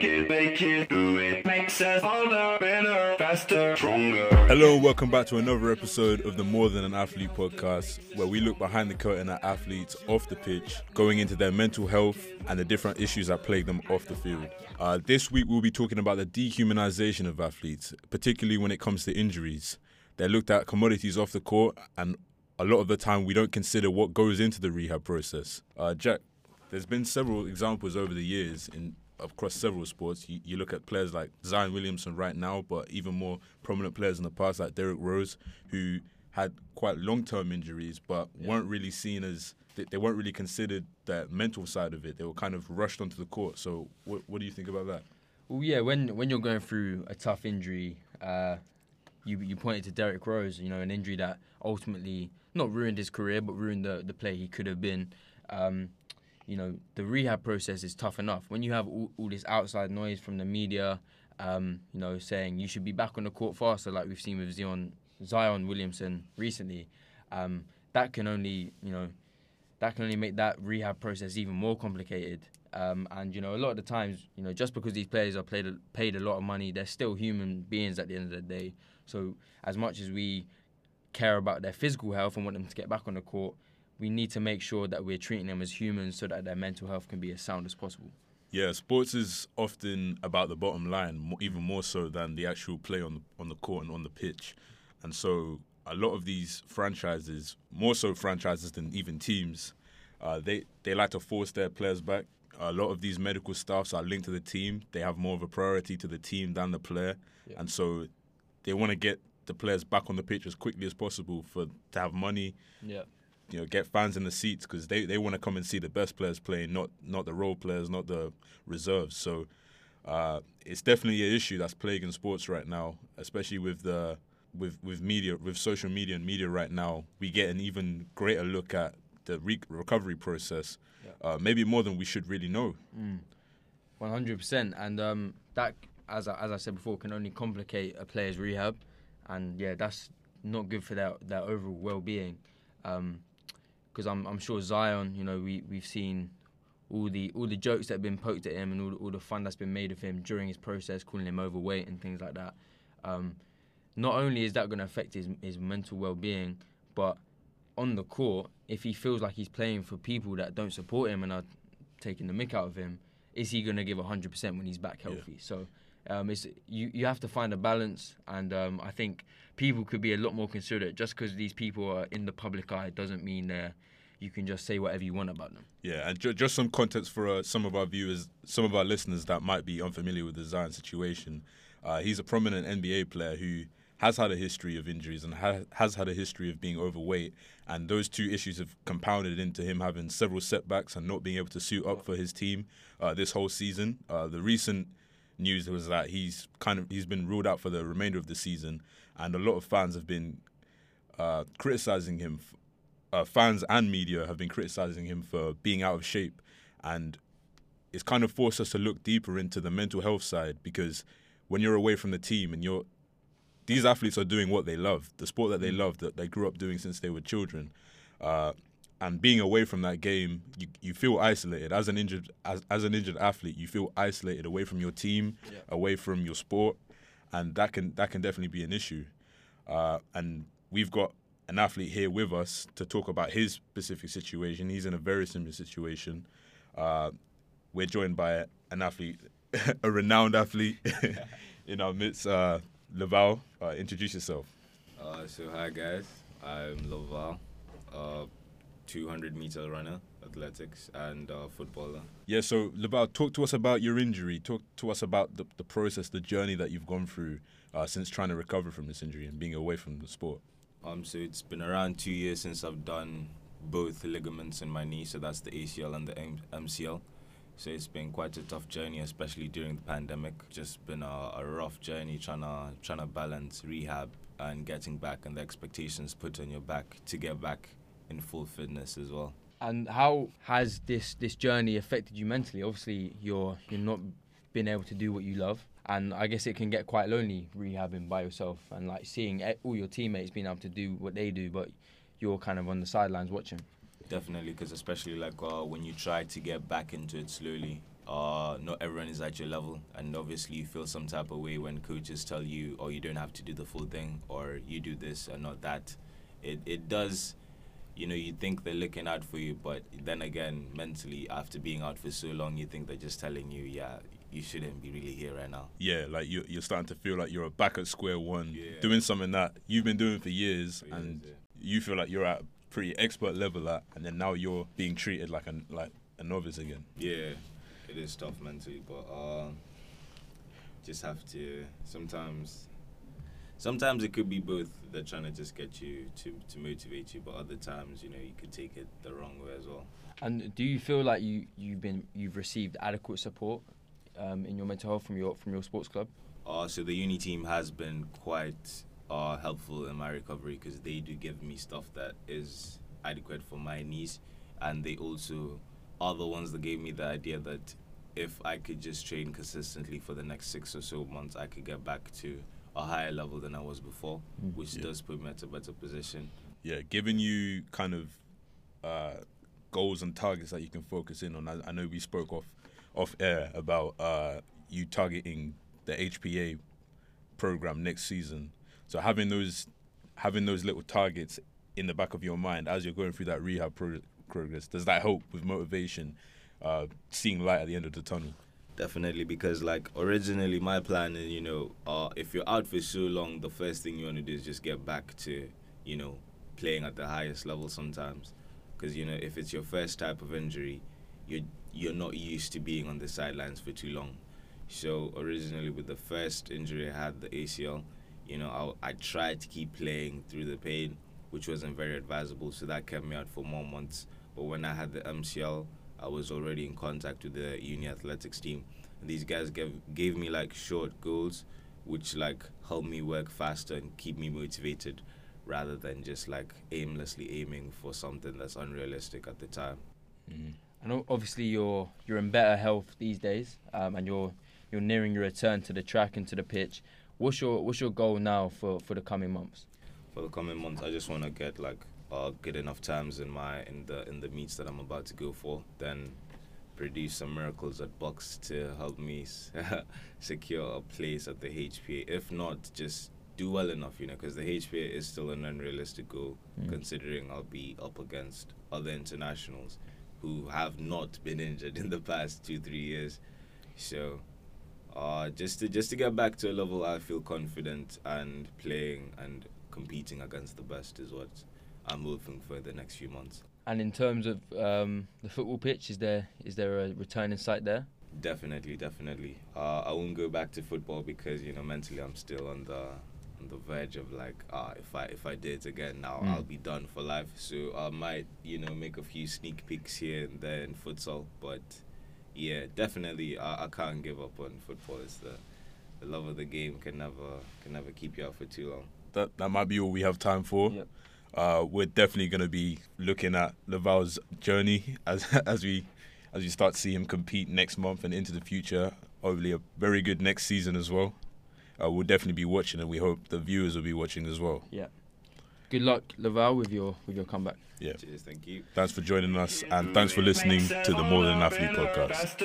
It, make it, do it. Better, faster, stronger. Hello and welcome back to another episode of the More Than an Athlete podcast, where we look behind the curtain at athletes off the pitch, going into their mental health and the different issues that plague them off the field. Uh, this week we'll be talking about the dehumanization of athletes, particularly when it comes to injuries. They're looked at commodities off the court, and a lot of the time we don't consider what goes into the rehab process. Uh, Jack, there's been several examples over the years in across several sports. You, you look at players like Zion Williamson right now, but even more prominent players in the past like Derrick Rose, who had quite long-term injuries, but yeah. weren't really seen as they, they, weren't really considered that mental side of it. They were kind of rushed onto the court. So, what, what do you think about that? Well, yeah, when when you're going through a tough injury, uh, you you pointed to Derrick Rose, you know, an injury that ultimately not ruined his career, but ruined the the player he could have been. Um, you know, the rehab process is tough enough. When you have all, all this outside noise from the media, um, you know, saying you should be back on the court faster, like we've seen with Zion Zion Williamson recently, um, that can only you know that can only make that rehab process even more complicated. Um, and you know, a lot of the times, you know, just because these players are paid paid a lot of money, they're still human beings at the end of the day. So as much as we care about their physical health and want them to get back on the court, we need to make sure that we're treating them as humans so that their mental health can be as sound as possible. Yeah, sports is often about the bottom line, even more so than the actual play on the, on the court and on the pitch. And so, a lot of these franchises, more so franchises than even teams, uh, they they like to force their players back. A lot of these medical staffs are linked to the team. They have more of a priority to the team than the player, yeah. and so they want to get the players back on the pitch as quickly as possible for to have money. Yeah. You know, get fans in the seats because they, they want to come and see the best players playing, not not the role players, not the reserves. So uh, it's definitely an issue that's plaguing sports right now, especially with the with with media, with social media and media right now. We get an even greater look at the re- recovery process, yeah. uh, maybe more than we should really know. Mm. One hundred percent, and um, that, as I, as I said before, can only complicate a player's rehab, and yeah, that's not good for their their overall well being. Um, because I'm I'm sure Zion, you know, we we've seen all the all the jokes that have been poked at him and all, all the fun that's been made of him during his process, calling him overweight and things like that. Um, not only is that going to affect his his mental well being, but on the court, if he feels like he's playing for people that don't support him and are taking the mick out of him, is he going to give 100% when he's back healthy? Yeah. So um, it's you you have to find a balance, and um, I think people could be a lot more considerate. Just because these people are in the public eye doesn't mean they're you can just say whatever you want about them. Yeah, and ju- just some context for uh, some of our viewers, some of our listeners that might be unfamiliar with the Zion situation. Uh, he's a prominent NBA player who has had a history of injuries and ha- has had a history of being overweight, and those two issues have compounded into him having several setbacks and not being able to suit up for his team uh, this whole season. Uh, the recent news was that he's kind of he's been ruled out for the remainder of the season, and a lot of fans have been uh, criticizing him uh, fans and media have been criticizing him for being out of shape, and it's kind of forced us to look deeper into the mental health side because when you're away from the team and you're these athletes are doing what they love, the sport that they mm. love, that they grew up doing since they were children. Uh, and being away from that game, you, you feel isolated as an injured as, as an injured athlete. You feel isolated away from your team, yeah. away from your sport, and that can that can definitely be an issue. Uh, and we've got an athlete here with us to talk about his specific situation. He's in a very similar situation. Uh, we're joined by an athlete, a renowned athlete in our midst, uh, Laval. Uh, introduce yourself. Uh, so hi guys, I'm Laval, 200 meter runner, athletics, and uh, footballer. Yeah. So Laval, talk to us about your injury. Talk to us about the, the process, the journey that you've gone through uh, since trying to recover from this injury and being away from the sport. Um, so it's been around two years since I've done both ligaments in my knee, so that's the ACL and the MCL. So it's been quite a tough journey, especially during the pandemic. Just been a, a rough journey trying to trying to balance rehab and getting back and the expectations put on your back to get back in full fitness as well. And how has this this journey affected you mentally? Obviously, you're you're not being able to do what you love and I guess it can get quite lonely rehabbing by yourself and like seeing all your teammates being able to do what they do, but you're kind of on the sidelines watching. Definitely, because especially like uh, when you try to get back into it slowly, uh, not everyone is at your level, and obviously you feel some type of way when coaches tell you, "Oh, you don't have to do the full thing," or "You do this and not that." It it does, you know, you think they're looking out for you, but then again, mentally, after being out for so long, you think they're just telling you, "Yeah, you shouldn't be really here right now." Yeah, like you're, you're starting to feel like you're back at square one, Yeah. doing something that you've been doing for years, For years, and yeah. you feel like you're at a pretty expert level at, and then now you're being treated like a like a novice again. Yeah, it is tough mentally, but uh, just have to sometimes. Sometimes it could be both. They're trying to just get you to to motivate you, but other times, you know, you could take it the wrong way as well. And do you feel like you you've been you've received adequate support um, in your mental health from your from your sports club? Uh, so the uni team has been quite uh, helpful in my recovery because they do give me stuff that is adequate for my needs, and they also are the ones that gave me the idea that if I could just train consistently for the next six or so months, I could get back to a higher level than I was before, Mm. which Yeah. does put me at a better position. Yeah, giving you kind of uh, goals and targets that you can focus in on. I, I know we spoke off off air about uh, you targeting the HPA program next season. So having those having those little targets in the back of your mind as you're going through that rehab pro- progress, does that help with motivation, uh, seeing light at the end of the tunnel? Definitely, because like originally my plan is, you know, uh, if you're out for so long, the first thing you want to do is just get back to, you know, playing at the highest level sometimes. Because you know, if it's your first type of injury, you're you're not used to being on the sidelines for too long. So originally, with the first injury I had, the ACL, you know, I, I tried to keep playing through the pain, which wasn't very advisable. So that kept me out for more months. But when I had the MCL, I was already in contact with the uni athletics team. And these guys gave gave me like short goals, which like helped me work faster and keep me motivated, rather than just like aimlessly aiming for something that's unrealistic at the time. And obviously you're you're in better health these days, um, and you're you're nearing your return to the track and to the pitch. What's your what's your goal now for, for the coming months? for the coming months. I just want to get like uh, good enough times in my in the in the meets that I'm about to go for. Then produce some miracles at BUCS to help me s- secure a place at the HPA. If not, just do well enough, you know, because the HPA is still an unrealistic goal, Mm. considering I'll be up against other internationals who have not been injured in the past two three years. So. Uh, just to just to get back to a level I feel confident and playing and competing against the best is what I'm hoping for the next few months. And in terms of um, the football pitch, is there is there a return in sight there? Definitely, definitely. Uh, I won't go back to football because you know mentally I'm still on the on the verge of like, ah, if I if I did it again now Mm. I'll be done for life. So I might you know make a few sneak peeks here and there in futsal, but yeah, definitely I, I can't give up on football. It's the the love of the game can never can never keep you out for too long. That that might be all we have time for. Yep. Uh, we're definitely going to be looking at Laval's journey as as we as we start to see him compete next month and into the future. Hopefully, a very good next season as well. Uh, we'll definitely be watching, and we hope the viewers will be watching as well. Yeah. Good luck, Laval, with your with your comeback. Yeah. Cheers, thank you. Thanks for joining us, and thanks for listening to the More Than an Athlete podcast.